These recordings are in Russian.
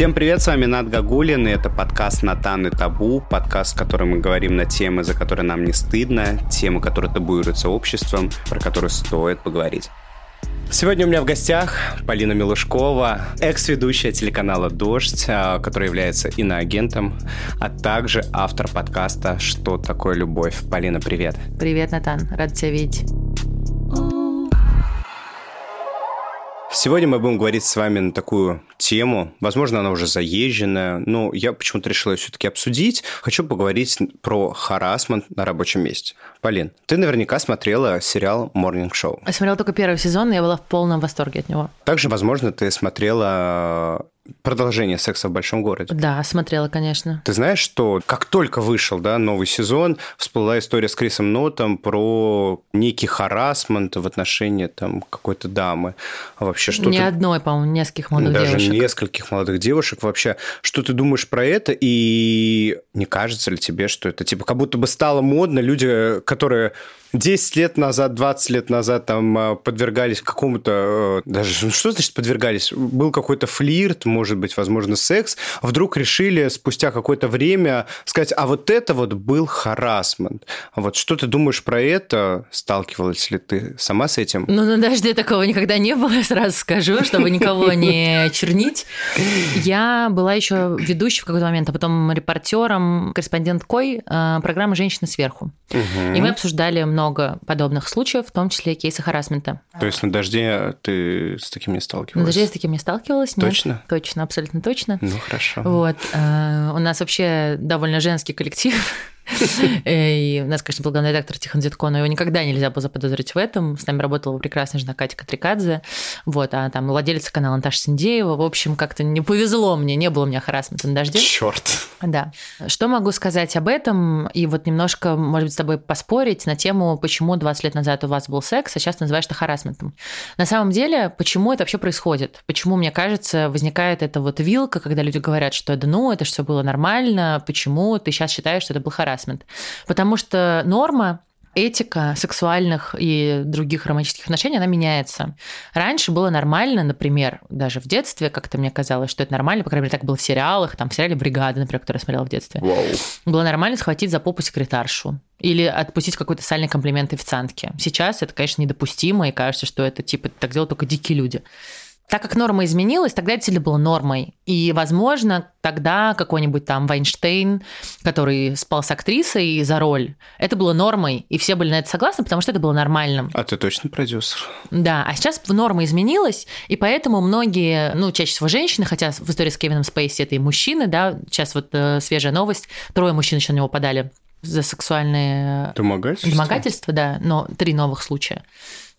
Всем привет, с вами Над Гагулин, и это подкаст «Натан и табу», подкаст, в котором мы говорим на темы, за которые нам не стыдно, темы, которые табуируются обществом, про которые стоит поговорить. Сегодня у меня в гостях Полина Милушкова, экс-ведущая телеканала «Дождь», а, который является иноагентом, а также автор подкаста «Что такое любовь». Полина, привет. Привет, Натан, рад тебя видеть. Сегодня мы будем говорить с вами на такую тему. Возможно, она уже заезженная, но я почему-то решила ее все-таки обсудить. Хочу поговорить про харасмент на рабочем месте. Полин, ты наверняка смотрела сериал «Морнинг Шоу». Я смотрела только первый сезон, и я была в полном восторге от него. Также, возможно, ты смотрела продолжение «Секса в большом городе». Да, смотрела, конечно. Ты знаешь, что как только вышел да, новый сезон, всплыла история с Крисом Нотом про некий харасмент в отношении там, какой-то дамы. Вообще что-то... Не одной, по-моему, нескольких молодых Даже девушек. нескольких молодых девушек. Вообще, что ты думаешь про это? И не кажется ли тебе, что это типа как будто бы стало модно люди, которые 10 лет назад, 20 лет назад там а, подвергались какому-то... Э, даже ну, что значит подвергались? Был какой-то флирт, может быть, возможно, секс. Вдруг решили спустя какое-то время сказать, а вот это вот был харасмент. Вот что ты думаешь про это? Сталкивалась ли ты сама с этим? Ну, на дожде такого никогда не было, сразу скажу, чтобы никого не чернить. Я была еще ведущей в какой-то момент, а потом репортером, корреспонденткой э, программы «Женщины сверху». Угу. И мы обсуждали много подобных случаев, в том числе кейсы харасмента. То есть на дожде ты с таким не сталкивалась? На дожде я с таким не сталкивалась, нет. Точно? Точно, абсолютно точно. Ну, хорошо. Вот. Э, у нас вообще довольно женский коллектив. И у нас, конечно, был главный редактор Тихон Зитко, но его никогда нельзя было заподозрить в этом. С нами работала прекрасная жена Катя Катрикадзе, вот, а там владелец канала Наташа Синдеева. В общем, как-то не повезло мне, не было у меня харасмента на дожде. Черт. Да. Что могу сказать об этом? И вот немножко, может быть, с тобой поспорить на тему, почему 20 лет назад у вас был секс, а сейчас называешь это харасментом. На самом деле, почему это вообще происходит? Почему, мне кажется, возникает эта вот вилка, когда люди говорят, что да ну, это все было нормально, почему ты сейчас считаешь, что это был харасмент? Харасмент. Потому что норма этика сексуальных и других романтических отношений, она меняется. Раньше было нормально, например, даже в детстве, как-то мне казалось, что это нормально, по крайней мере, так было в сериалах, там в сериале «Бригада», например, который я смотрела в детстве. Wow. Было нормально схватить за попу секретаршу или отпустить какой-то сальный комплимент официантке. Сейчас это, конечно, недопустимо, и кажется, что это, типа, так делают только дикие люди. Так как норма изменилась, тогда это действительно было нормой. И, возможно, тогда какой-нибудь там Вайнштейн, который спал с актрисой за роль, это было нормой, и все были на это согласны, потому что это было нормальным. А ты точно продюсер? Да, а сейчас норма изменилась, и поэтому многие, ну, чаще всего женщины, хотя в истории с Кевином Спейси это и мужчины, да, сейчас вот э, свежая новость, трое мужчин еще на него подали за сексуальные домогательства, домогательства да, но три новых случая.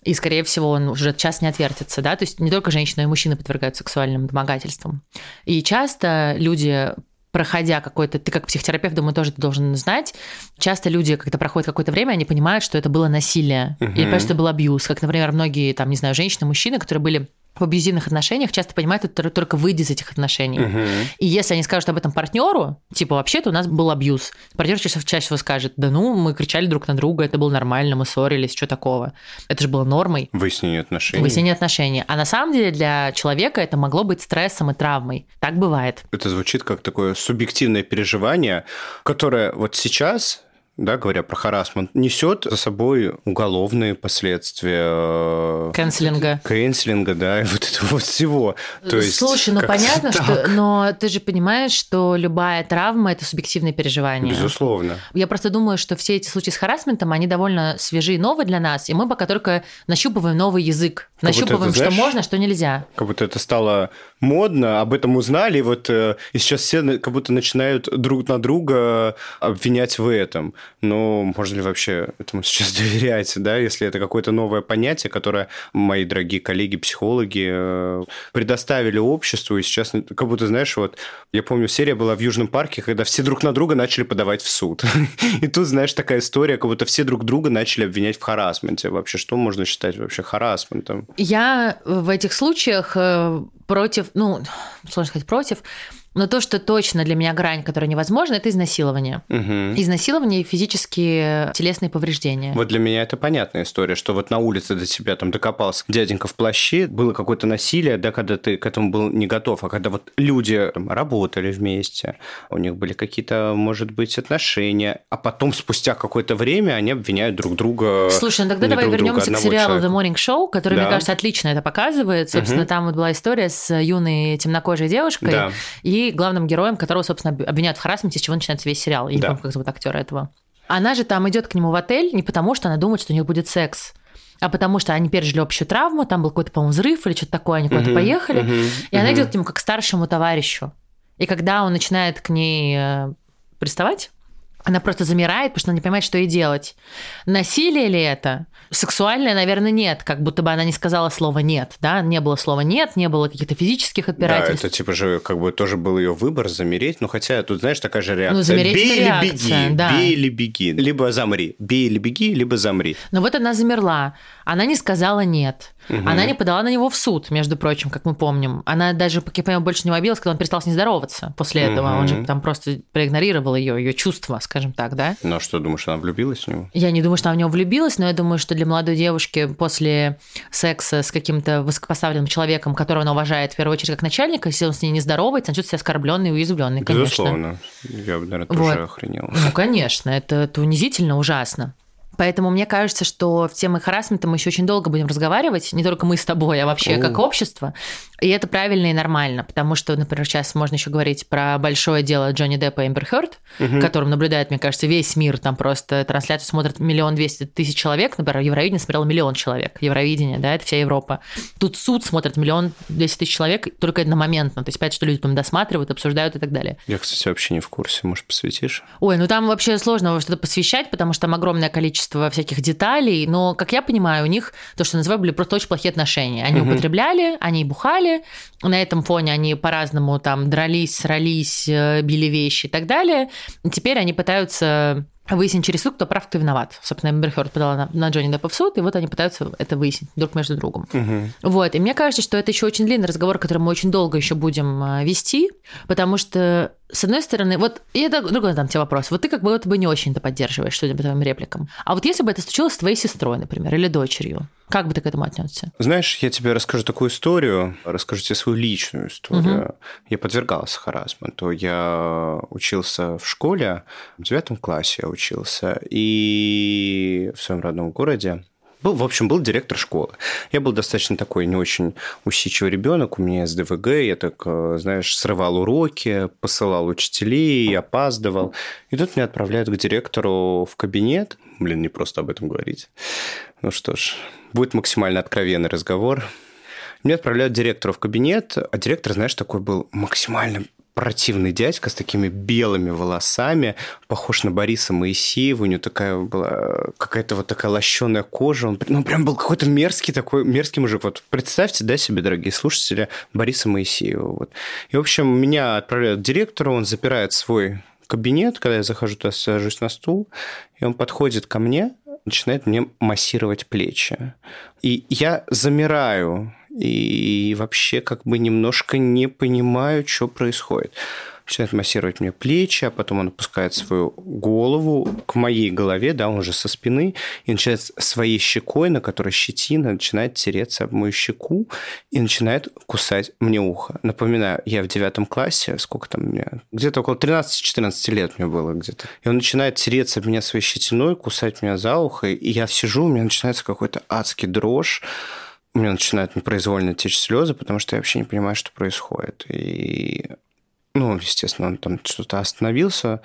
И, скорее всего, он уже час не отвертится, да, то есть не только женщины, но и мужчины подвергают сексуальным домогательствам. И часто люди проходя какой-то, ты как психотерапевт, думаю, тоже ты должен знать, часто люди, когда проходит какое-то время, они понимают, что это было насилие, uh-huh. или это был абьюз, как, например, многие, там, не знаю, женщины, мужчины, которые были в абьюзивных отношениях часто понимают это только выйдя из этих отношений. Угу. И если они скажут об этом партнеру, типа, вообще-то у нас был абьюз, партнер чаще, чаще всего скажет, да ну, мы кричали друг на друга, это было нормально, мы ссорились, что такого. Это же было нормой. Выяснение отношений. Выяснение отношений. А на самом деле для человека это могло быть стрессом и травмой. Так бывает. Это звучит как такое субъективное переживание, которое вот сейчас да, говоря про харасмент, несет за собой уголовные последствия. Э, Кэнслинга. Кэнслинга, да, и вот этого вот всего. То есть, Слушай, ну понятно, так? что... Но ты же понимаешь, что любая травма – это субъективное переживание. Безусловно. Я просто думаю, что все эти случаи с харасментом, они довольно свежие и новые для нас, и мы пока только нащупываем новый язык. Как нащупываем, это, знаешь, что можно, что нельзя. Как будто это стало модно, об этом узнали, и вот э, и сейчас все как будто начинают друг на друга обвинять в этом но можно ли вообще этому сейчас доверять, да, если это какое-то новое понятие, которое мои дорогие коллеги-психологи э, предоставили обществу, и сейчас как будто, знаешь, вот, я помню, серия была в Южном парке, когда все друг на друга начали подавать в суд. И тут, знаешь, такая история, как будто все друг друга начали обвинять в харасменте. Вообще, что можно считать вообще харасментом? Я в этих случаях э, против, ну, сложно сказать против, Но то, что точно для меня грань, которая невозможна, это изнасилование. Мгм. Изнасилование и физические телесные повреждения. Вот для меня это понятная история, что вот на улице до тебя там докопался дяденька в плаще, было какое-то насилие, да, когда ты к этому был не готов, а когда вот люди там, работали вместе, у них были какие-то, может быть, отношения, а потом спустя какое-то время они обвиняют друг друга. Слушай, ну тогда давай друг вернемся к сериалу человека. The Morning Show, который, Да. мне кажется, отлично это показывает. Собственно, Мгм. там вот была история с юной темнокожей девушкой Да. и главным героем, которого, собственно, об- обвиняют в харасменте, с чего начинается весь сериал. Я не Да. помню, как зовут актера этого. Она же там идет к нему в отель не потому, что она думает, что у них будет секс, а потому что они пережили общую травму, там был какой-то, по-моему, взрыв или что-то такое, они куда-то Мгм, поехали, мгм, и она мгм. идет к нему как к старшему товарищу. И когда он начинает к ней э, приставать, она просто замирает, потому что она не понимает, что ей делать. Насилие ли это? Сексуальное, наверное, нет, как будто бы она не сказала слово «нет», да, не было слова «нет», не было каких-то физических Да, отпирательств. это типа же как бы тоже был ее выбор замереть, ну хотя тут, знаешь, такая же реакция. Ну, замереть бей или реакция, беги, да. бей или беги, либо замри, бей или беги, либо замри. Но вот она замерла, она не сказала «нет», Мгм. она не подала на него в суд, между прочим, как мы помним. Она даже, как я понимаю, больше не обиделась, когда он перестал с ней здороваться после этого. Он же там просто проигнорировал ее, ее чувства, скажем так, да? Ну а что, думаешь, она влюбилась в него? Я не думаю, что она в него влюбилась, но я думаю, что для молодой девушки после секса с каким-то высокопоставленным человеком, которого она уважает в первую очередь как начальника, если он с ней не здоровается, она чувствует себя оскорбленной и уязвленной, конечно. Безусловно. Я бы, наверное, Вот. тоже охренел. Ну, конечно, это, это унизительно, ужасно. Поэтому мне кажется, что в темы харасмента мы еще очень долго будем разговаривать, не только мы с тобой, а вообще О. как общество. И это правильно и нормально, потому что, например, сейчас можно еще говорить про большое дело Джонни Деппа и Эмбер Хёрд, которым наблюдает, мне кажется, весь мир. Там просто трансляцию смотрит миллион двести тысяч человек. Например, Евровидение смотрел миллион человек. Евровидение, да, это вся Европа. Тут суд смотрит миллион двести тысяч человек только одномоментно. То есть, понятно, что люди там досматривают, обсуждают и так далее. Я, кстати, вообще не в курсе. Может, посвятишь? Ой, ну там вообще сложно что-то посвящать, потому что там огромное количество всяких деталей. Но, как я понимаю, у них то, что называют, были просто очень плохие отношения. Они Мгм. употребляли, они бухали. На этом фоне они по-разному там дрались, срались, э, били вещи и так далее. И теперь они пытаются выяснить через суд, кто прав, кто виноват. Собственно, Эмбер Хёрд подала на, на Джонни Деппа в суд, и вот они пытаются это выяснить друг между другом. Мгм. Вот, и мне кажется, что это еще очень длинный разговор, который мы очень долго еще будем а, вести, потому что, с одной стороны, вот, и это другой там тебе вопрос. Вот ты как будто бы не очень-то поддерживаешь, судя по твоим репликам. А вот если бы это случилось с твоей сестрой, например, или дочерью, как бы ты к этому отнесся? Знаешь, я тебе расскажу такую историю, расскажу тебе свою личную историю. Я подвергался харасменту. Я учился в школе, в девятом классе я учился, и в своем родном городе был, в общем, был директор школы. Я был достаточно такой не очень усидчивый ребенок, у меня СДВГ, я так, э, знаешь, срывал уроки, посылал учителей, опаздывал. И тут меня отправляют к директору в кабинет. Блин, не просто об этом говорить. Ну что ж, будет максимально откровенный разговор. Меня отправляют директору в кабинет, а директор, знаешь, такой был максимально противный дядька с такими белыми волосами, похож на Бориса Моисеева, у него такая была какая-то вот такая лощеная кожа, он ну, прям был какой-то мерзкий такой, мерзкий мужик. Вот представьте, да, себе, дорогие слушатели, Бориса Моисеева. Вот. И, в общем, меня отправляют к директору, он запирает свой кабинет, когда я захожу туда, сажусь на стул, и он подходит ко мне, начинает мне массировать плечи. И я замираю, и вообще как бы немножко не понимаю, что происходит. Начинает массировать мне плечи, а потом он опускает свою голову к моей голове, да, он уже со спины, и начинает своей щекой, на которой щетина, начинает тереться об мою щеку и начинает кусать мне ухо. Напоминаю, я в девятом классе, сколько там меня? Где-то около 13-14 лет мне было где-то. И он начинает тереться об меня своей щетиной, кусать меня за ухо, и я сижу, у меня начинается какой-то адский дрожь, у меня начинают непроизвольно течь слезы, потому что я вообще не понимаю, что происходит. И, ну, естественно, он там что-то остановился,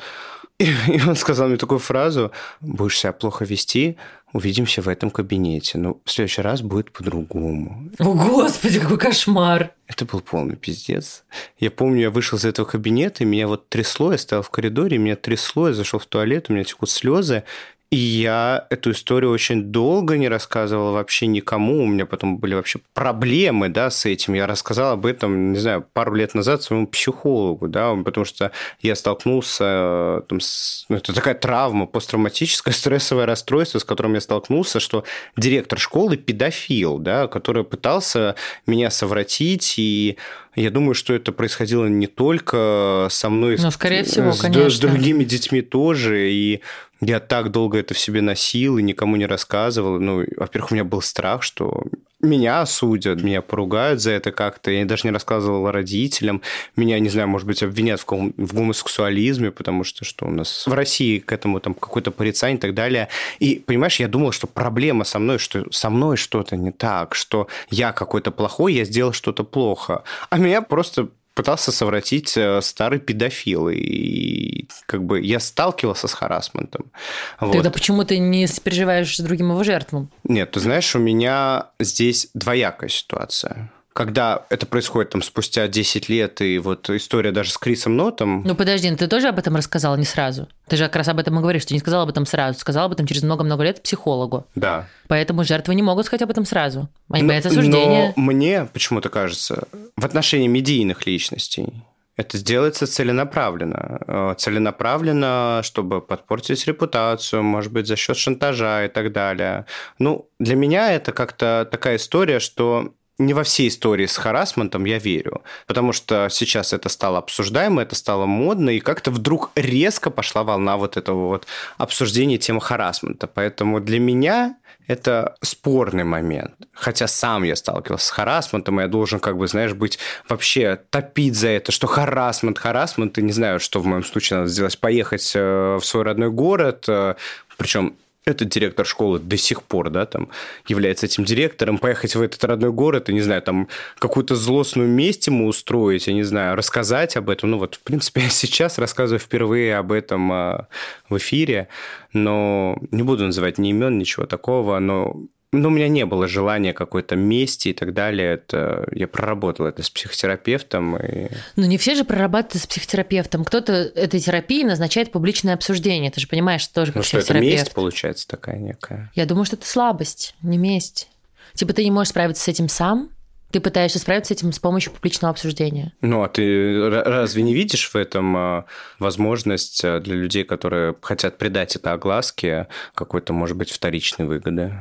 и, и он сказал мне такую фразу, будешь себя плохо вести, увидимся в этом кабинете. Ну, в следующий раз будет по-другому. О, Господи, какой кошмар! Это был полный пиздец. Я помню, я вышел из этого кабинета, и меня вот трясло, я стоял в коридоре, меня трясло, я зашел в туалет, у меня текут слезы, И я эту историю очень долго не рассказывал вообще никому. У меня потом были вообще проблемы, да, с этим. Я рассказал об этом, не знаю, пару лет назад своему психологу, да, потому что я столкнулся там, с... Ну, это такая травма, посттравматическое стрессовое расстройство, с которым я столкнулся, что директор школы педофил, да, который пытался меня совратить и я думаю, что это происходило не только со мной, Но, скорее всего, с, конечно. с другими детьми тоже. И я так долго это в себе носил и никому не рассказывал. Ну, во-первых, у меня был страх, что меня осудят, меня поругают за это как-то. Я даже не рассказывал родителям. Меня, не знаю, может быть, обвинят в, гом- в гомосексуализме, потому что что у нас в России к этому там какое-то порицание и так далее. И, понимаешь, я думал, что проблема со мной, что со мной что-то не так, что я какой-то плохой, я сделал что-то плохо. А меня просто пытался совратить э, старый педофил. И как бы я сталкивался с харасментом. Вот. Тогда почему ты не переживаешь с другим его жертвам? Нет, ты знаешь, у меня здесь двоякая ситуация. Когда это происходит там спустя 10 лет, и вот история даже с Крисом Нотом... Ну подожди, ну ты тоже об этом рассказала не сразу? Ты же как раз об этом и говоришь, что не сказала об этом сразу, сказала об этом через много-много лет психологу. Да. Поэтому жертвы не могут сказать об этом сразу. Они Но- боятся осуждения. Но мне почему-то кажется, в отношении медийных личностей это делается целенаправленно. Э, Целенаправленно, чтобы подпортить репутацию, может быть, за счет шантажа и так далее. Ну, для меня это как-то такая история, что не во все истории с харасментом я верю, потому что сейчас это стало обсуждаемо, это стало модно, и как-то вдруг резко пошла волна вот этого вот обсуждения темы харасмента. Поэтому для меня это спорный момент. Хотя сам я сталкивался с харасментом, и я должен, как бы, знаешь, быть вообще топить за это, что харасмент, харасмент, и не знаю, что в моем случае надо сделать, поехать э, в свой родной город, э, причем этот директор школы до сих пор, да, там, является этим директором, поехать в этот родной город и, не знаю, там, какую-то злостную месть ему устроить, я не знаю, рассказать об этом. Ну, вот, в принципе, я сейчас рассказываю впервые об этом а, в эфире, но не буду называть ни имен, ничего такого, но ну, у меня не было желания какой-то мести и так далее. Это я проработал это с психотерапевтом. И... Ну, не все же прорабатывают с психотерапевтом. Кто-то этой терапии назначает публичное обсуждение. Ты же понимаешь, что тоже как Ну, что это месть, получается, такая некая. Я думаю, что это слабость, не месть. Типа ты не можешь справиться с этим сам, ты пытаешься справиться с этим с помощью публичного обсуждения. Ну, а ты разве не видишь в этом а, возможность а, для людей, которые хотят придать это огласке, какой-то, может быть, вторичной выгоды?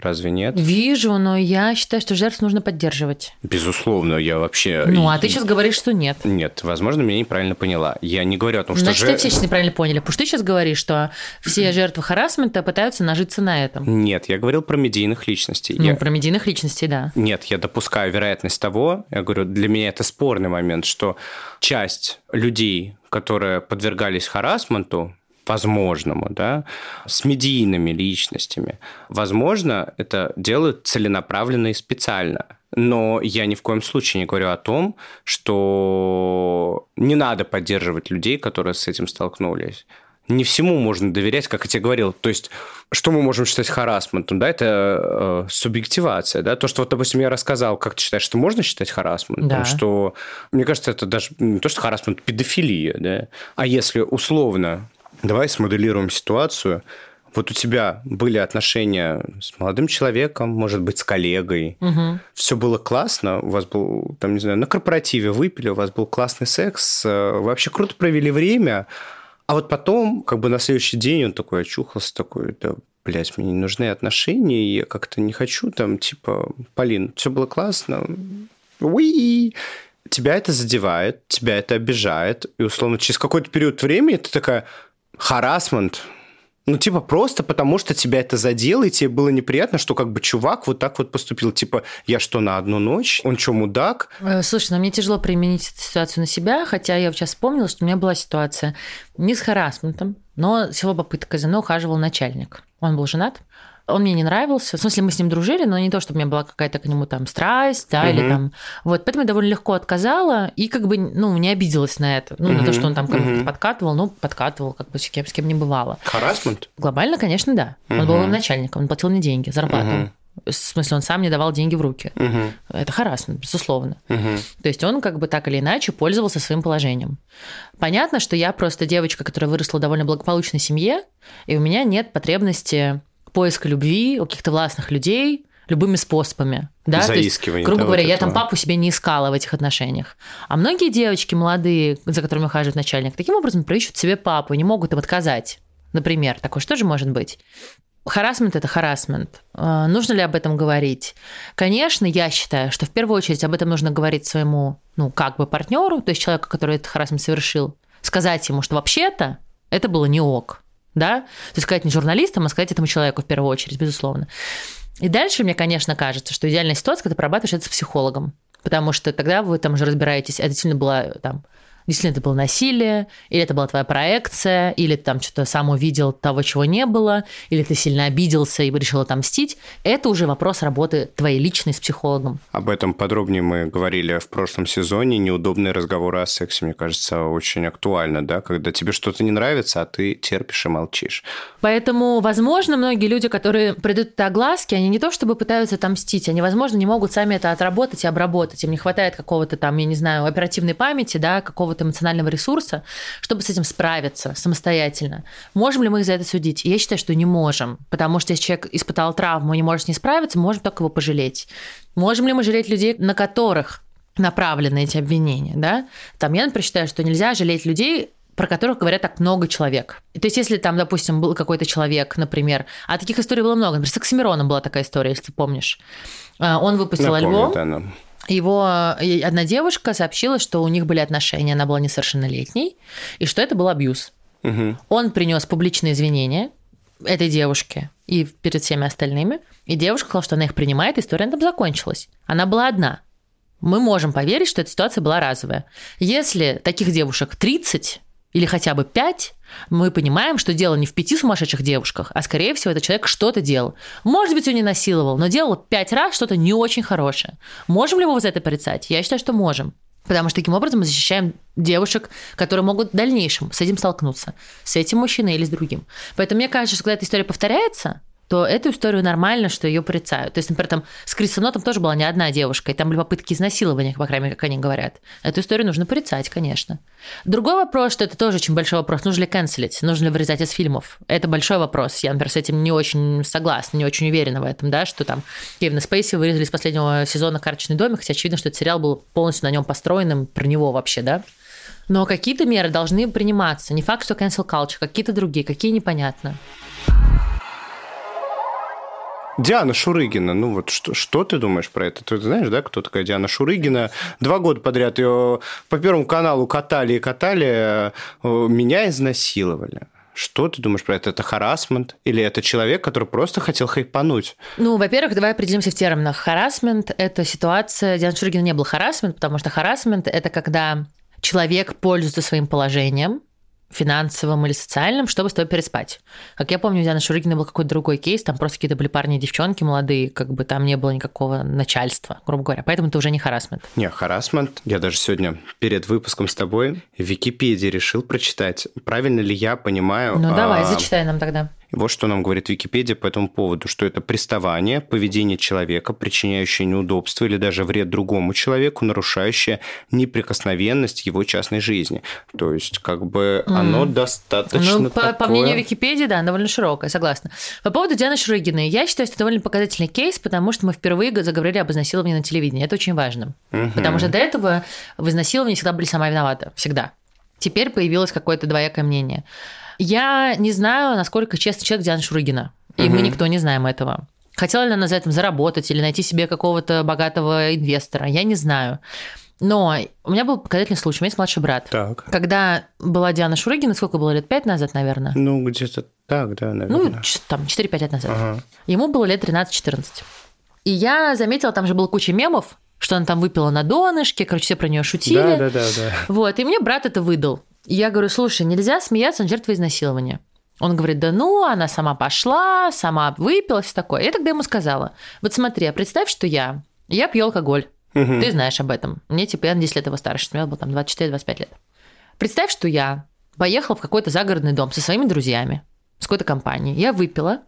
Разве нет? Вижу, но я считаю, что жертв нужно поддерживать. Безусловно, я вообще... Ну, а ты сейчас говоришь, что нет. Нет, возможно, меня неправильно поняла. Я не говорю о том, что... Значит, же- все сейчас неправильно поняли. Потому что ты сейчас говоришь, что все жертвы харасмента пытаются нажиться на этом. Нет, я говорил про медийных личностей. Ну, Я- про медийных личностей, да. Нет, я допускаю вероятность того, я говорю, для меня это спорный момент, что часть людей, которые подвергались харасменту, возможному, да, с медийными личностями, возможно, это делают целенаправленно и специально. Но я ни в коем случае не говорю о том, что не надо поддерживать людей, которые с этим столкнулись. Не всему можно доверять, как я тебе говорил. То есть, что мы можем считать харасментом? Да, это э, субъективация. Да? То, что, вот, допустим, я рассказал, как ты считаешь, что можно считать харасментом? Да. Что, мне кажется, это даже не то, что харасмент, педофилия. Да? А если условно, давай смоделируем ситуацию, вот у тебя были отношения с молодым человеком, может быть, с коллегой. Мгм. Все было классно, у вас был, там, не знаю, на корпоративе выпили, у вас был классный секс, э, вообще круто провели время, а вот потом, как бы на следующий день он такой очухался, такой, да, блядь, мне не нужны отношения, я как-то не хочу там, типа, Полин, все было классно, уи, тебя это задевает, тебя это обижает, и, условно, через какой-то период времени ты такая, харасмент, ну, типа, просто потому, что тебя это задело, и тебе было неприятно, что как бы чувак вот так вот поступил. Типа, я что, на одну ночь? Он что, мудак? Э, Слушай, ну мне тяжело применить эту ситуацию на себя, хотя я сейчас вспомнила, что у меня была ситуация не с харасментом, но с его попыткой. За мной ухаживал начальник. Он был женат, он мне не нравился. В смысле, мы с ним дружили, но не то, чтобы у меня была какая-то к нему там страсть, да, или Мгм. там... Вот, поэтому я довольно легко отказала и как бы, ну, не обиделась на это. Ну, на то, что он там как мгм. подкатывал, ну, подкатывал, как бы с кем, с кем не бывало. Харасмент? Глобально, конечно, да. Он был моим начальником, он платил мне деньги, зарплату. Мгм. В смысле, он сам не давал деньги в руки. Мгм. Это харасмент, безусловно. Мгм. То есть он как бы так или иначе пользовался своим положением. Понятно, что я просто девочка, которая выросла в довольно благополучной семье, и у меня нет потребности поиска любви у каких-то властных людей любыми способами. Да? То есть, грубо да, говоря, вот я там этого. папу себе не искала в этих отношениях. А многие девочки молодые, за которыми ухаживает начальник, таким образом проищут себе папу не могут им отказать. Например, такое что же может быть? Харасмент – это харасмент. Э, Нужно ли об этом говорить? Конечно, я считаю, что в первую очередь об этом нужно говорить своему, ну, как бы партнеру, то есть человеку, который этот харасмент совершил, сказать ему, что вообще-то это было не ок. Да? То есть сказать не журналистам, а сказать этому человеку в первую очередь, безусловно. И дальше мне, конечно, кажется, что идеальная ситуация, когда ты прорабатываешь это с психологом. Потому что тогда вы там уже разбираетесь, это действительно было там действительно это было насилие, или это была твоя проекция, или ты там что-то сам увидел того, чего не было, или ты сильно обиделся и решил отомстить. Это уже вопрос работы твоей личной с психологом. Об этом подробнее мы говорили в прошлом сезоне. Неудобные разговоры о сексе, мне кажется, очень актуально, да, когда тебе что-то не нравится, а ты терпишь и молчишь. Поэтому, возможно, многие люди, которые придут к огласке, они не то чтобы пытаются отомстить, они, возможно, не могут сами это отработать и обработать. Им не хватает какого-то там, я не знаю, оперативной памяти, да, какого-то эмоционального ресурса, чтобы с этим справиться самостоятельно. Можем ли мы их за это судить? Я считаю, что не можем, потому что если человек испытал травму и не может с ней справиться, можем только его пожалеть. Можем ли мы жалеть людей, на которых направлены эти обвинения, да? Там я, например, считаю, что нельзя жалеть людей, про которых говорят так много человек. То есть, если там, допустим, был какой-то человек, например, а таких историй было много, например, с Оксимироном была такая история, если ты помнишь. А, Он выпустил Напомню, альбом, да. Его э, одна девушка сообщила, что у них были отношения, она была несовершеннолетней, и что это был абьюз. Мгм. Он принес публичные извинения этой девушке и перед всеми остальными. И девушка сказала, что она их принимает, и история на этом закончилась. Она была одна. Мы можем поверить, что эта ситуация была разовая. Если таких девушек 30 или хотя бы 5, мы понимаем, что дело не в пяти сумасшедших девушках, а скорее всего этот человек что-то делал. Может быть, он не насиловал, но делал пять раз что-то не очень хорошее. Можем ли мы за это порицать? Я считаю, что можем. Потому что таким образом мы защищаем девушек, которые могут в дальнейшем с этим столкнуться. С этим мужчиной или с другим. Поэтому мне кажется, что когда эта история повторяется, то эту историю нормально, что ее порицают. То есть, например, там с Крисом Нотом тоже была не одна девушка, и там были попытки изнасилования, по крайней мере, как они говорят. Эту историю нужно порицать, конечно. Другой вопрос, что это тоже очень большой вопрос. Нужно ли канцелить? Нужно ли вырезать из фильмов? Это большой вопрос. Я, например, с этим не очень согласна, не очень уверена в этом, да, что там Кевина Спейси вырезали из последнего сезона «Карточный домик», хотя очевидно, что этот сериал был полностью на нем построенным, про него вообще, да. Но какие-то меры должны приниматься. Не факт, что cancel culture, какие-то другие, какие непонятно. Диана Шурыгина, ну вот что, что ты думаешь про это? Ты знаешь, да, кто такая Диана Шурыгина? Два года подряд ее по Первому каналу катали и катали, э, меня изнасиловали. Что ты думаешь про это? Это харасмент? Или это человек, который просто хотел хайпануть? Ну, во-первых, давай определимся в терминах. Харасмент – это ситуация... Диана Шургина не был харасмент, потому что харасмент – это когда человек пользуется своим положением, финансовым или социальным, чтобы с тобой переспать. Как я помню, у Дианы Шурыгиной был какой-то другой кейс, там просто какие-то были парни и девчонки молодые, как бы там не было никакого начальства, грубо говоря. Поэтому это уже не харасмент. Не, харасмент. Я даже сегодня перед выпуском с тобой в Википедии решил прочитать, правильно ли я понимаю. Ну, давай, а, зачитай нам тогда. И вот что нам говорит Википедия по этому поводу, что это приставание, поведение человека, причиняющее неудобство или даже вред другому человеку, нарушающее неприкосновенность его частной жизни. То есть, как бы оно достаточно Ну, по, по такое- мнению Википедии, да, довольно широкая, согласна. По поводу Дианы Шурыгиной, я считаю, что это довольно показательный кейс, потому что мы впервые заговорили об изнасиловании на телевидении. Это очень важно. Мгм. Потому что до этого в изнасиловании всегда были сама виновата. Всегда. Теперь появилось какое-то двоякое мнение. Я не знаю, насколько честный человек Диана Шурыгина. И мы Мгм. никто не знаем этого. Хотела ли она за этим заработать или найти себе какого-то богатого инвестора, я не знаю. Но у меня был показательный случай. У меня есть младший брат. Так. Когда была Диана Шурыгина, сколько было лет? Пять назад, наверное. Ну, где-то так, да, Ну, наверное. ч- там, 4-5 лет назад. Ага. Ему было лет 13-14. И я заметила, там же было куча мемов, что она там выпила на донышке, короче, все про нее шутили. Да, да, да, да. Вот, и мне брат это выдал. И я говорю, слушай, нельзя смеяться над жертвой изнасилования. Он говорит, да ну, она сама пошла, сама выпила, все такое. Я тогда ему сказала, вот смотри, а представь, что я, я пью алкоголь. Мгм. Ты знаешь об этом. Мне, типа, я на 10 лет его старше, мне было там 24-25 лет. Представь, что я поехала в какой-то загородный дом со своими друзьями, с какой-то компанией. Я выпила,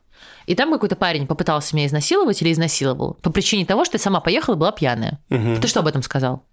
И там какой-то парень попытался меня изнасиловать или изнасиловал по причине того, что я сама поехала и была пьяная. Мгм. Ты что об этом сказал?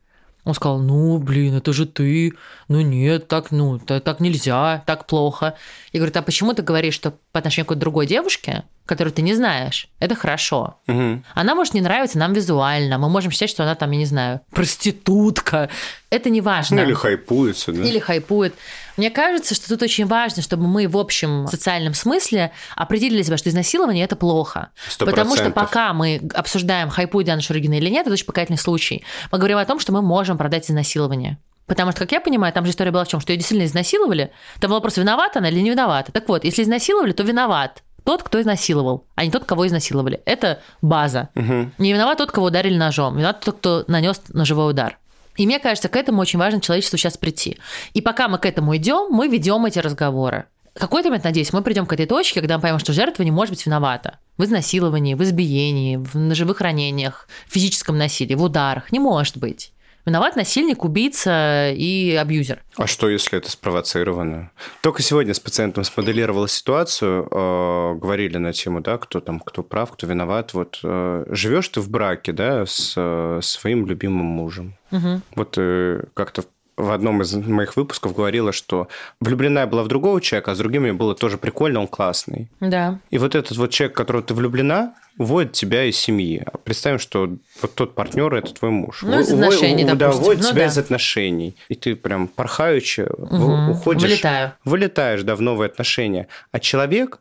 Он сказал, ну, блин, это же ты. Ну, нет, так, ну, та- так нельзя, так плохо. Я говорю, а почему ты говоришь, что по отношению к другой девушке, которую ты не знаешь, это хорошо? Мгм. Она может не нравиться нам визуально, мы можем считать, что она там, я не знаю, проститутка. Это не важно. Ну, или хайпуется, да? Или хайпует. Мне кажется, что тут очень важно, чтобы мы в общем социальном смысле определили себя, что изнасилование это плохо. Сто Потому что пока мы обсуждаем, хайпует Диана Шуригина или нет, это очень показательный случай. Мы говорим о том, что мы можем продать изнасилование. Потому что, как я понимаю, там же история была в чем, что ее действительно изнасиловали. Там был вопрос, виновата она или не виновата. Так вот, если изнасиловали, то виноват тот, кто изнасиловал, а не тот, кого изнасиловали. Это база. Мгм. Не виноват тот, кого ударили ножом, виноват тот, кто нанес ножевой удар. И мне кажется, к этому очень важно человечеству сейчас прийти. И пока мы к этому идем, мы ведем эти разговоры. Какой-то момент, надеюсь, мы придем к этой точке, когда мы поймем, что жертва не может быть виновата. В изнасиловании, в избиении, в ножевых ранениях, в физическом насилии, в ударах. Не может быть. Виноват насильник, убийца и абьюзер. А что, если это спровоцировано? Только сегодня с пациентом смоделировала ситуацию, э, говорили на тему, да, кто там, кто прав, кто виноват. Вот э, живешь ты в браке, да, с э, своим любимым мужем. Мгм. Вот э, как-то в одном из моих выпусков говорила, что влюблена я была в другого человека, а с другим мне было тоже прикольно, он классный. Да. И вот этот вот человек, которого ты влюблена, уводит тебя из семьи. Представим, что вот тот партнер это твой муж. Ну, из Уво- отношений, у- Да, уводит Ну, тебя да. из отношений. И ты прям порхаючи Мгм. уходишь. Вылетаю. Вылетаешь, да, в новые отношения. А человек,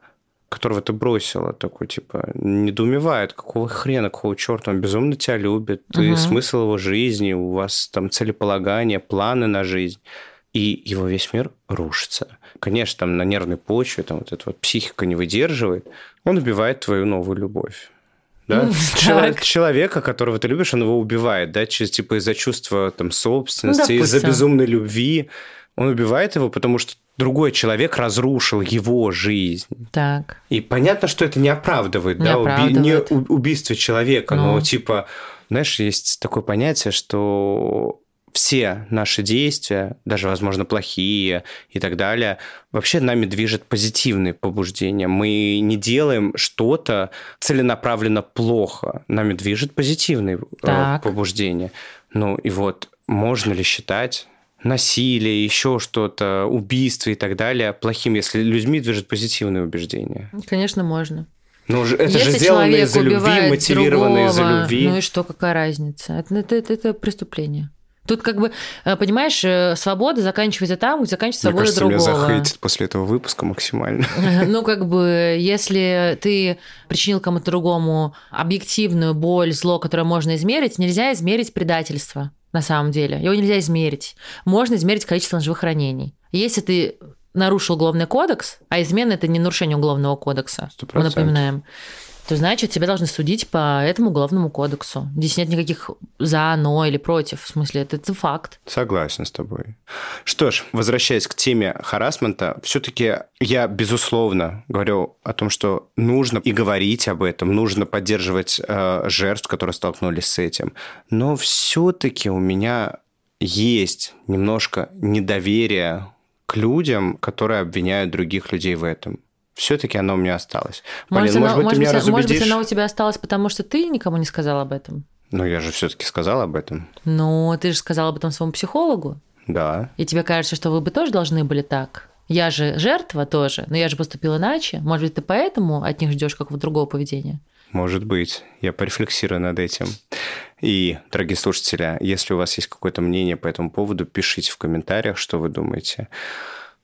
которого ты бросила, такой, типа, недоумевает, какого хрена, какого черта, он безумно тебя любит, ты Мгм. смысл его жизни, у вас там целеполагание, планы на жизнь. И его весь мир рушится. Конечно, там на нервной почве, там вот эта вот психика не выдерживает, он убивает твою новую любовь. Да? М, Чело- так. Человека, которого ты любишь, он его убивает, да, через, типа из-за чувства там, собственности, Ну, из-за безумной любви. Он убивает его, потому что другой человек разрушил его жизнь. Так. И понятно, что это не оправдывает, Не да, уби- оправдывает. не у- убийство человека, но Ну. типа, знаешь, есть такое понятие, что все наши действия, даже, возможно, плохие и так далее, вообще нами движет позитивные побуждения. Мы не делаем что-то целенаправленно плохо. Нами движет позитивные э, Так. побуждения. Ну и вот, можно ли считать насилие, еще что-то, убийство и так далее плохим, если людьми движет позитивные убеждения? Конечно, можно. Ну, же- это Если же сделано из-за любви, мотивировано из-за любви. Ну и что, какая разница? Это, это, это- это преступление. Тут как бы, э, понимаешь, э, свобода заканчивается там, где заканчивается Мне свобода кажется, меня другого. захейтят после этого выпуска максимально. Ну, как бы, если ты причинил кому-то другому объективную боль, зло, которое можно измерить, нельзя измерить предательство на самом деле. Его нельзя измерить. Можно измерить количество ножевых ранений. Если ты нарушил уголовный кодекс, а измена – это не нарушение уголовного кодекса, Сто мы процентов. напоминаем, то значит, тебя должны судить по этому уголовному кодексу. Здесь нет никаких за, но или против. В смысле, это, это факт. Согласен с тобой. Что ж, возвращаясь к теме харасмента, все-таки я, безусловно, говорю о том, что нужно и говорить об этом, нужно поддерживать э, жертв, которые столкнулись с этим. Но все-таки у меня есть немножко недоверие к людям, которые обвиняют других людей в этом. Все-таки оно у меня осталось. Полин, Может, может, оно- быть, может ты меня быть, может быть, оно у тебя осталось, потому что ты никому не сказал об этом. Ну, я же все-таки сказал об этом. Ну, ты же сказал об этом своему психологу. Да. И тебе кажется, что вы бы тоже должны были так. Я же жертва тоже, но я же поступил иначе. Может быть, ты поэтому от них ждешь какого-то другого поведения? Может быть. Я порефлексирую над этим. И, дорогие слушатели, если у вас есть какое-то мнение по этому поводу, пишите в комментариях, что вы думаете.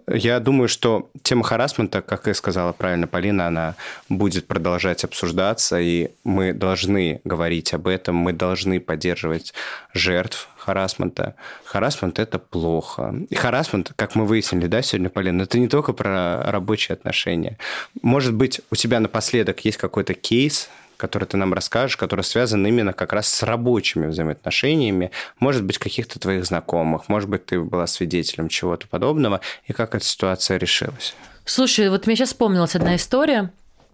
Я думаю, что тема харасмента, как и сказала правильно Полина, она будет продолжать обсуждаться, и мы должны говорить об этом, мы должны поддерживать жертв харасмента. Харасмент – это плохо. И харасмент, как мы выяснили, да, сегодня, Полина, это не только про рабочие отношения. Может быть, у тебя напоследок есть какой-то кейс, который ты нам расскажешь, который связан именно как раз с рабочими взаимоотношениями, может быть, каких-то твоих знакомых, может быть, ты была свидетелем чего-то подобного, и как эта ситуация решилась. Слушай, вот мне сейчас вспомнилась одна история.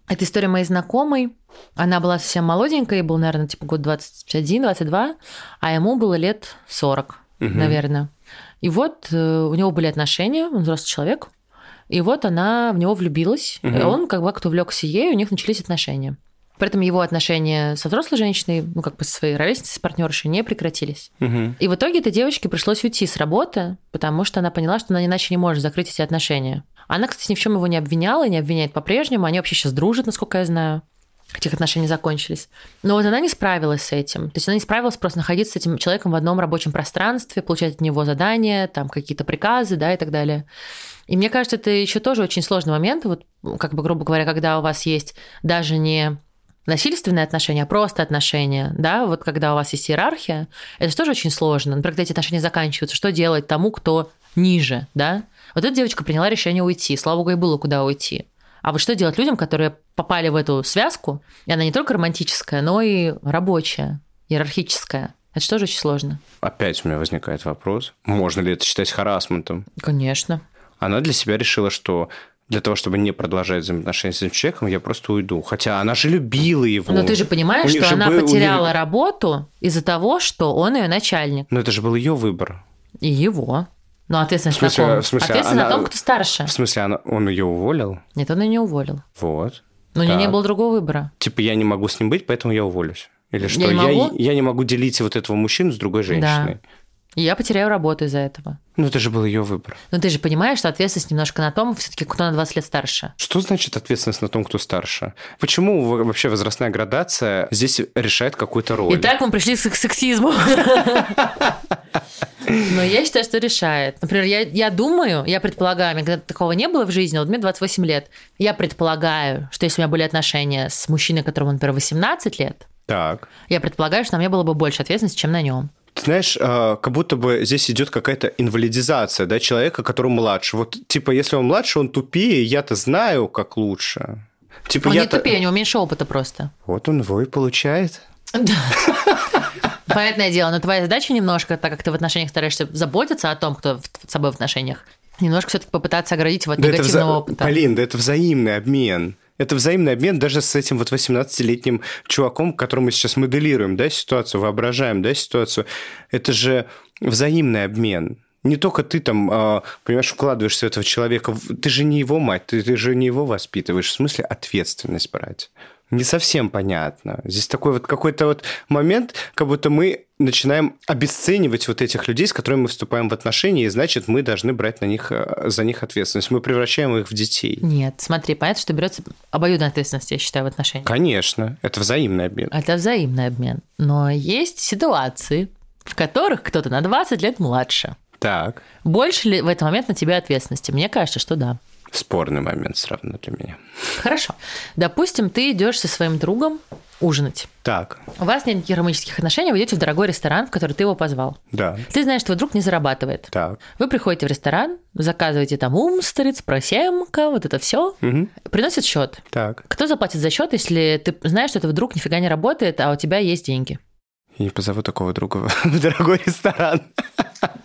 Это история моей знакомой. Она была совсем молоденькая, ей был, наверное, типа год 21-22, а ему было лет 40, Мгм. наверное. И вот э, у него были отношения, он взрослый человек, и вот она в него влюбилась, Мгм. и он как бы как-то увлекся ей, у них начались отношения. При этом его отношения со взрослой женщиной, ну, как бы со своей ровесницей, с партнершей, не прекратились. Мгм. И в итоге этой девочке пришлось уйти с работы, потому что она поняла, что она иначе не может закрыть эти отношения. Она, кстати, ни в чем его не обвиняла и не обвиняет по-прежнему. Они вообще сейчас дружат, насколько я знаю. Хотя их отношения закончились. Но вот она не справилась с этим. То есть она не справилась просто находиться с этим человеком в одном рабочем пространстве, получать от него задания, там какие-то приказы, да, и так далее. И мне кажется, это еще тоже очень сложный момент, вот как бы, грубо говоря, когда у вас есть даже не насильственные отношения, а просто отношения, да, вот когда у вас есть иерархия, это же тоже очень сложно. Например, когда эти отношения заканчиваются, что делать тому, кто ниже, да? Вот эта девочка приняла решение уйти, слава богу, и было куда уйти. А вот что делать людям, которые попали в эту связку, и она не только романтическая, но и рабочая, иерархическая? Это же тоже очень сложно. Опять у меня возникает вопрос, можно ли это считать харасментом? Конечно. Она для себя решила, что для того, чтобы не продолжать взаимоотношения с этим человеком, я просто уйду. Хотя она же любила его. Но ты же понимаешь, что же она был- у них- потеряла работу из-за того, что он ее начальник. Но это же был ее выбор. И его. Но ответственность В смысле- на ком? в смысле, ответственность она- на том, кто старше. В смысле, она, он ее уволил? Нет, он ее не уволил. Вот. Но у нее не было другого выбора. Типа, я не могу с ним быть, поэтому я уволюсь. Или что? не могу? я, не могу делить вот этого мужчину с другой женщиной. И я потеряю работу из-за этого. Ну, это же был ее выбор. Но ты же понимаешь, что ответственность немножко на том, все-таки кто на 20 лет старше. Что значит ответственность на том, кто старше? Почему вообще возрастная градация здесь решает какую-то роль? Итак, мы пришли к сексизму. Но я считаю, что решает. Например, я, я думаю, я предполагаю, когда такого не было в жизни, вот мне 28 лет, я предполагаю, что если у меня были отношения с мужчиной, которому, например, 18 лет, Так. я предполагаю, что на мне было бы больше ответственности, чем на нем. Ты знаешь, а, как будто бы здесь идет какая-то инвалидизация да, человека, который младше. Вот, типа, если он младше, он тупее, я-то знаю, как лучше. Типа, Он не я-то... тупее, у него меньше опыта просто. Вот он его и получает. Понятное дело, но твоя задача немножко, так как ты в отношениях стараешься заботиться о том, кто с собой в отношениях, немножко все-таки попытаться оградить его от Да негативного вза- опыта. Полин, да это взаимный обмен. Это взаимный обмен даже с этим вот 18-летним чуваком, которому сейчас моделируем, да, ситуацию, воображаем, да, ситуацию. Это же взаимный обмен. Не только ты там, а, понимаешь, вкладываешься в этого человека. Ты же не его мать, ты, ты же не его воспитываешь. В смысле ответственность брать. Не совсем понятно. Здесь такой вот какой-то вот момент, как будто мы начинаем обесценивать вот этих людей, с которыми мы вступаем в отношения, и значит, мы должны брать на них, э, за них ответственность. Мы превращаем их в детей. Нет, смотри, понятно, что берется обоюдная ответственность, я считаю, в отношениях. Конечно, это взаимный обмен. Это взаимный обмен. Но есть ситуации, в которых кто-то на 20 лет младше. Так, Больше ли в этот момент на тебя ответственности? Мне кажется, что да. Спорный момент все равно для меня. Хорошо. Допустим, ты идешь со своим другом ужинать. Так, У вас нет никаких романтических отношений, вы идете в дорогой ресторан, в который ты его позвал. да, Ты знаешь, что твой друг не зарабатывает. так. Вы приходите в ресторан, заказываете там умстриц, просемка, вот это все, Мгм. приносит счет. Так. Кто заплатит за счет, если ты знаешь, что твой друг нифига не работает, а у тебя есть деньги? Я не позову такого друга в дорогой ресторан.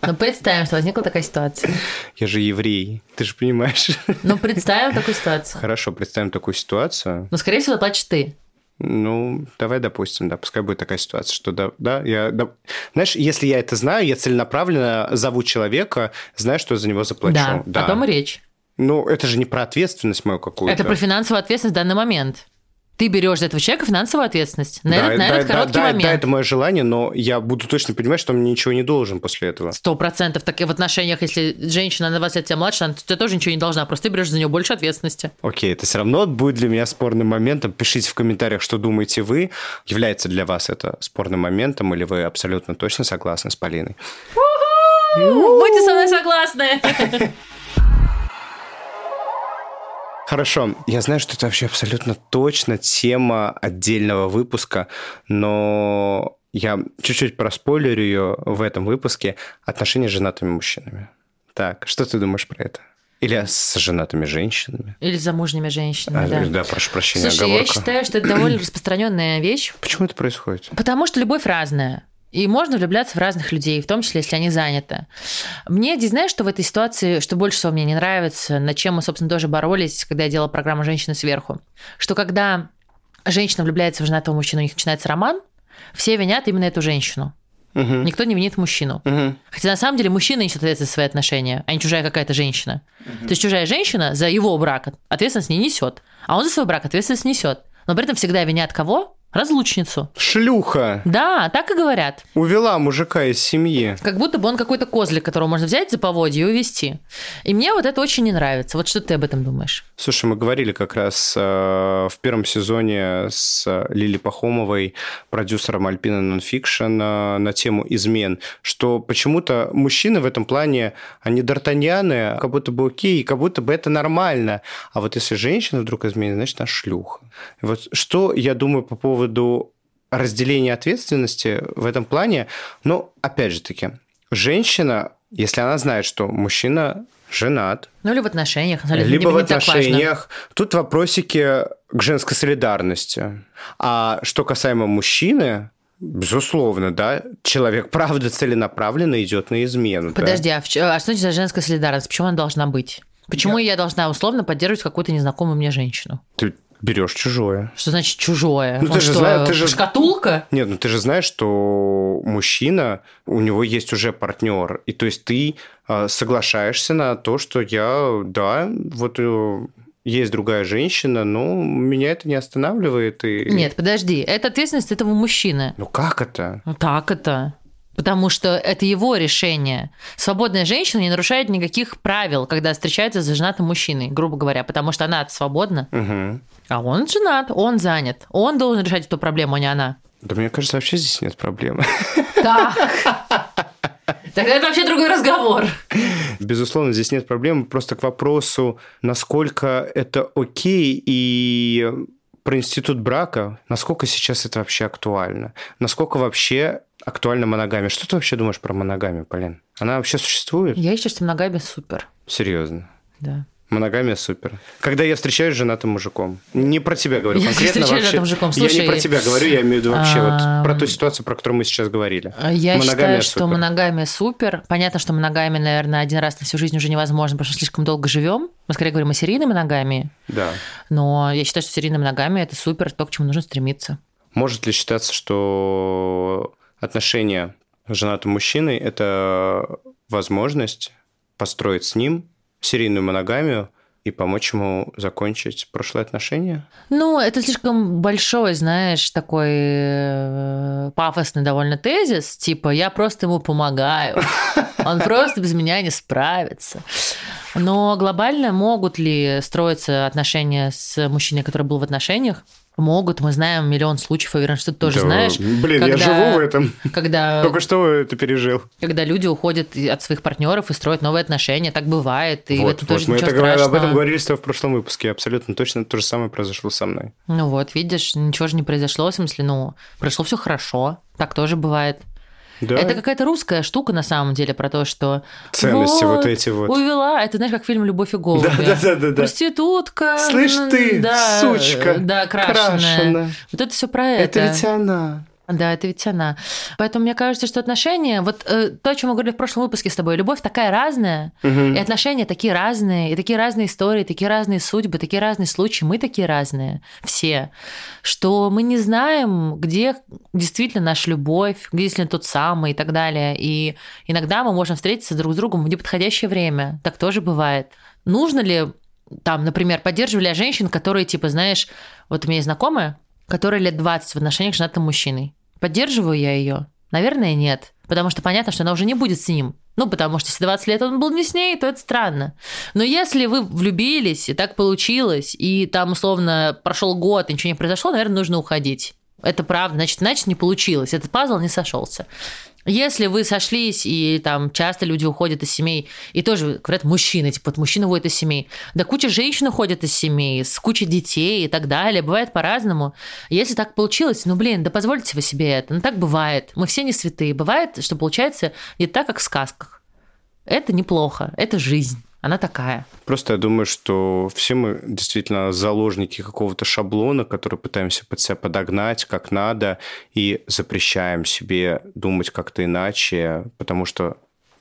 Ну, представим, что возникла такая ситуация. Я же еврей, ты же понимаешь. Ну, представим такую ситуацию. Хорошо, представим такую ситуацию. Ну, скорее всего, заплатишь ты. Ну, давай допустим, да, пускай будет такая ситуация, что да, да, я, да. Знаешь, если я это знаю, я целенаправленно зову человека, знаю, что я за него заплачу. Да, о том и речь. Ну, это же не про ответственность мою какую-то. Это про финансовую ответственность в данный момент. Ты берешь за этого человека финансовую ответственность. На, Да, этот, на да, этот да, короткий да, момент. да, это мое желание, но я буду точно понимать, что он мне ничего не должен после этого. Сто процентов. Так и в отношениях, если женщина на 20 лет тебя младше, она тебе тоже ничего не должна. Просто ты берешь за нее больше ответственности. Окей, это все равно будет для меня спорным моментом. Пишите в комментариях, что думаете вы. Является для вас это спорным моментом, или вы абсолютно точно согласны с Полиной? Будьте со мной согласны. Хорошо, я знаю, что это вообще абсолютно точно тема отдельного выпуска, но я чуть-чуть проспойлерю ее в этом выпуске. Отношения с женатыми мужчинами. Так, что ты думаешь про это? Или с женатыми женщинами? Или с замужними женщинами, А, да. прошу прощения, Слушай, я оговорка. считаю, что это довольно распространенная вещь, Почему это происходит? потому что любовь разная. И можно влюбляться в разных людей, в том числе, если они заняты. Мне, здесь, знаешь, что в этой ситуации, что больше всего мне не нравится, над чем мы, собственно, тоже боролись, когда я делала программу «Женщины сверху», что когда женщина влюбляется в женатого мужчину, у них начинается роман, все винят именно эту женщину. Мгм. Никто не винит мужчину. Мгм. Хотя на самом деле мужчина несет ответственность за свои отношения, а не чужая какая-то женщина. То есть чужая женщина за его брак ответственность не несет, а он за свой брак ответственность несет. Но при этом всегда винят кого? Разлучницу. Шлюха Да, так и говорят. увела мужика из семьи. Как будто бы он какой-то козлик, которого можно взять за поводье и увести. И мне вот это очень не нравится. Вот что ты об этом думаешь? Слушай, мы говорили как раз э, в первом сезоне с Лили Пахомовой, продюсером Альпина Нонфикшн, э, на тему измен, что почему-то мужчины в этом плане, они д'Артаньяны, как будто бы окей, как будто бы это нормально. А вот если женщина вдруг изменит, значит, она шлюха. Вот что я думаю по поводу разделения ответственности в этом плане, ну, опять же таки, женщина, если она знает, что мужчина женат, Ну или в отношениях. либо в отношениях. Тут вопросики к женской солидарности. А что касаемо мужчины, безусловно, да, человек правда целенаправленно идет на измену. да. Подожди, а, в а что за женская солидарность? Почему она должна быть? Почему я, должна условно поддерживать какую-то незнакомую мне женщину? Ты берешь чужое. Что значит чужое? Ну, Он ты же что, знаешь- ты же- Шкатулка? Нет, ну ты же знаешь, что мужчина, у него есть уже партнер, и то есть ты э, соглашаешься на то, что я, да, вот э, есть другая женщина, но меня это не останавливает. И... Нет, подожди, это ответственность этого мужчины. Ну как это? Ну так это. Потому что это его решение. Свободная женщина не нарушает никаких правил, когда встречается с женатым мужчиной, грубо говоря, потому что она свободна, Мгм. а он женат, он занят. Он должен решать эту проблему, а не она. Да мне кажется, вообще здесь нет проблемы. Так. Тогда это вообще другой разговор. Безусловно, здесь нет проблем. Просто к вопросу, насколько это окей и про институт брака, насколько сейчас это вообще актуально? Насколько вообще актуальна моногамия? Что ты вообще думаешь про моногамию, Полин? Она вообще существует? Я считаю, что моногамия супер. Серьезно. Да. Моногамия супер. Когда я встречаюсь с женатым мужиком. Не про тебя говорю Я конкретно вообще. женатым мужиком. я Слушай, не про тебя говорю, я имею в виду вообще вот про ту ситуацию, про которую мы сейчас говорили. Я Моногамия считаю, что супер. моногамия супер. Понятно, что моногамия, наверное, один раз на всю жизнь уже невозможно, потому что слишком долго живем. Мы скорее говорим о серийной моногамии. Да. Но я считаю, что серийная моногамия это супер, то, к чему нужно стремиться. Может ли считаться, что отношения с женатым мужчиной – это возможность построить с ним серийную моногамию и помочь ему закончить прошлые отношения? Ну, это слишком большой, знаешь, такой э, пафосный довольно тезис, типа я просто ему помогаю, он просто без меня не справится. Но глобально могут ли строиться отношения с мужчиной, который был в отношениях? Могут, мы знаем миллион случаев, уверен, что ты тоже Да, знаешь. Блин, я когда- живу в этом. Когда Только что это пережил. когда люди уходят от своих партнеров и строят новые отношения, так бывает, и вот, этом вот, тоже мы это говорили- об этом говорили с тобой в прошлом выпуске. Абсолютно точно то же самое произошло со мной. Ну вот, видишь, ничего же не произошло, в смысле, ну, прошло все хорошо, так тоже бывает. Да. Это какая-то русская штука на самом деле про то, что Ценности вот эти вот. увела. Это знаешь, как фильм «Любовь и голуби». Да-да-да-да. Проститутка. Слышь ты, да, сучка, Да, крашеная. крашеная. Вот это все про это. Это ведь она. Да, это ведь она. Поэтому мне кажется, что отношения, вот э, то, о чем мы говорили в прошлом выпуске с тобой, любовь такая разная, Мгм. и отношения такие разные, и такие разные истории, такие разные судьбы, такие разные случаи, мы такие разные, все, что мы не знаем, где действительно наша любовь, где действительно тот самый и так далее. И иногда мы можем встретиться друг с другом в неподходящее время. Так тоже бывает. Нужно ли там, например, поддерживали женщин, которые, типа, знаешь, вот у меня есть знакомая, которая лет 20 в отношениях с женатым мужчиной. Поддерживаю я ее? Наверное, нет. Потому что понятно, что она уже не будет с ним. Ну, потому что если 20 лет он был не с ней, то это странно. Но если вы влюбились, и так получилось, и там, условно, прошел год, и ничего не произошло, наверное, нужно уходить. Это правда, значит, значит, не получилось. Этот пазл не сошелся. Если вы сошлись, и там часто люди уходят из семей, и тоже говорят мужчины, типа вот мужчина уходит из семей, да куча женщин уходит из семей, с кучей детей и так далее, бывает по-разному. Если так получилось, ну блин, да позвольте вы себе это, ну так бывает, мы все не святые, бывает, что получается не так, как в сказках. Это неплохо, это жизнь, она такая. Просто я думаю, что все мы действительно заложники какого-то шаблона, который пытаемся под себя подогнать как надо, и запрещаем себе думать как-то иначе, потому что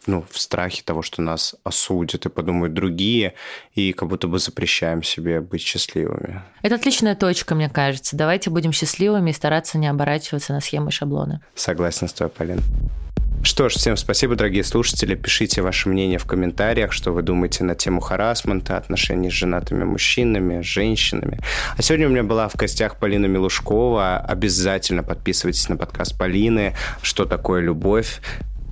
ну, в страхе того, что нас осудят и подумают другие, и как будто бы запрещаем себе быть счастливыми. Это отличная точка, мне кажется. Давайте будем счастливыми и стараться не оборачиваться на схемы и шаблоны. Согласен с тобой, Полин. Что ж, всем спасибо, дорогие слушатели. Пишите ваше мнение в комментариях, что вы думаете на тему харасмента, отношений с женатыми мужчинами, женщинами. А сегодня у меня была в гостях Полина Милушкова. Обязательно подписывайтесь на подкаст Полины «Что такое любовь?».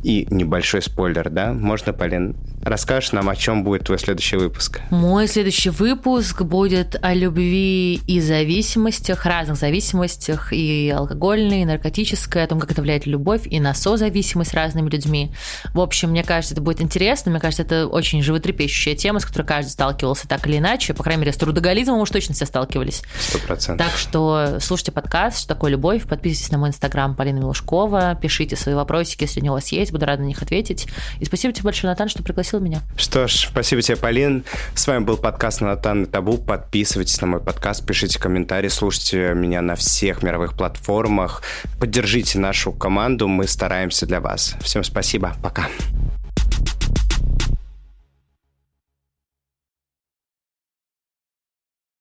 И небольшой спойлер, да? Можно, Полин, расскажешь нам, о чем будет твой следующий выпуск? Мой следующий выпуск будет о любви и зависимостях, разных зависимостях, и алкогольной, и наркотической, о том, как это влияет любовь, и на созависимость разными людьми. В общем, мне кажется, это будет интересно. Мне кажется, это очень животрепещущая тема, с которой каждый сталкивался так или иначе. По крайней мере, с трудоголизмом уж точно все сталкивались. Сто процентов. Так что слушайте подкаст «Что такое любовь?», подписывайтесь на мой инстаграм Полина Милушкова, пишите свои вопросики, если у него есть есть, буду рада на них ответить. И спасибо тебе большое, Натан, что пригласил меня. Что ж, спасибо тебе, Полин. С вами был подкаст Натан и Табу. Подписывайтесь на мой подкаст, пишите комментарии, слушайте меня на всех мировых платформах. Поддержите нашу команду, мы стараемся для вас. Всем спасибо, пока.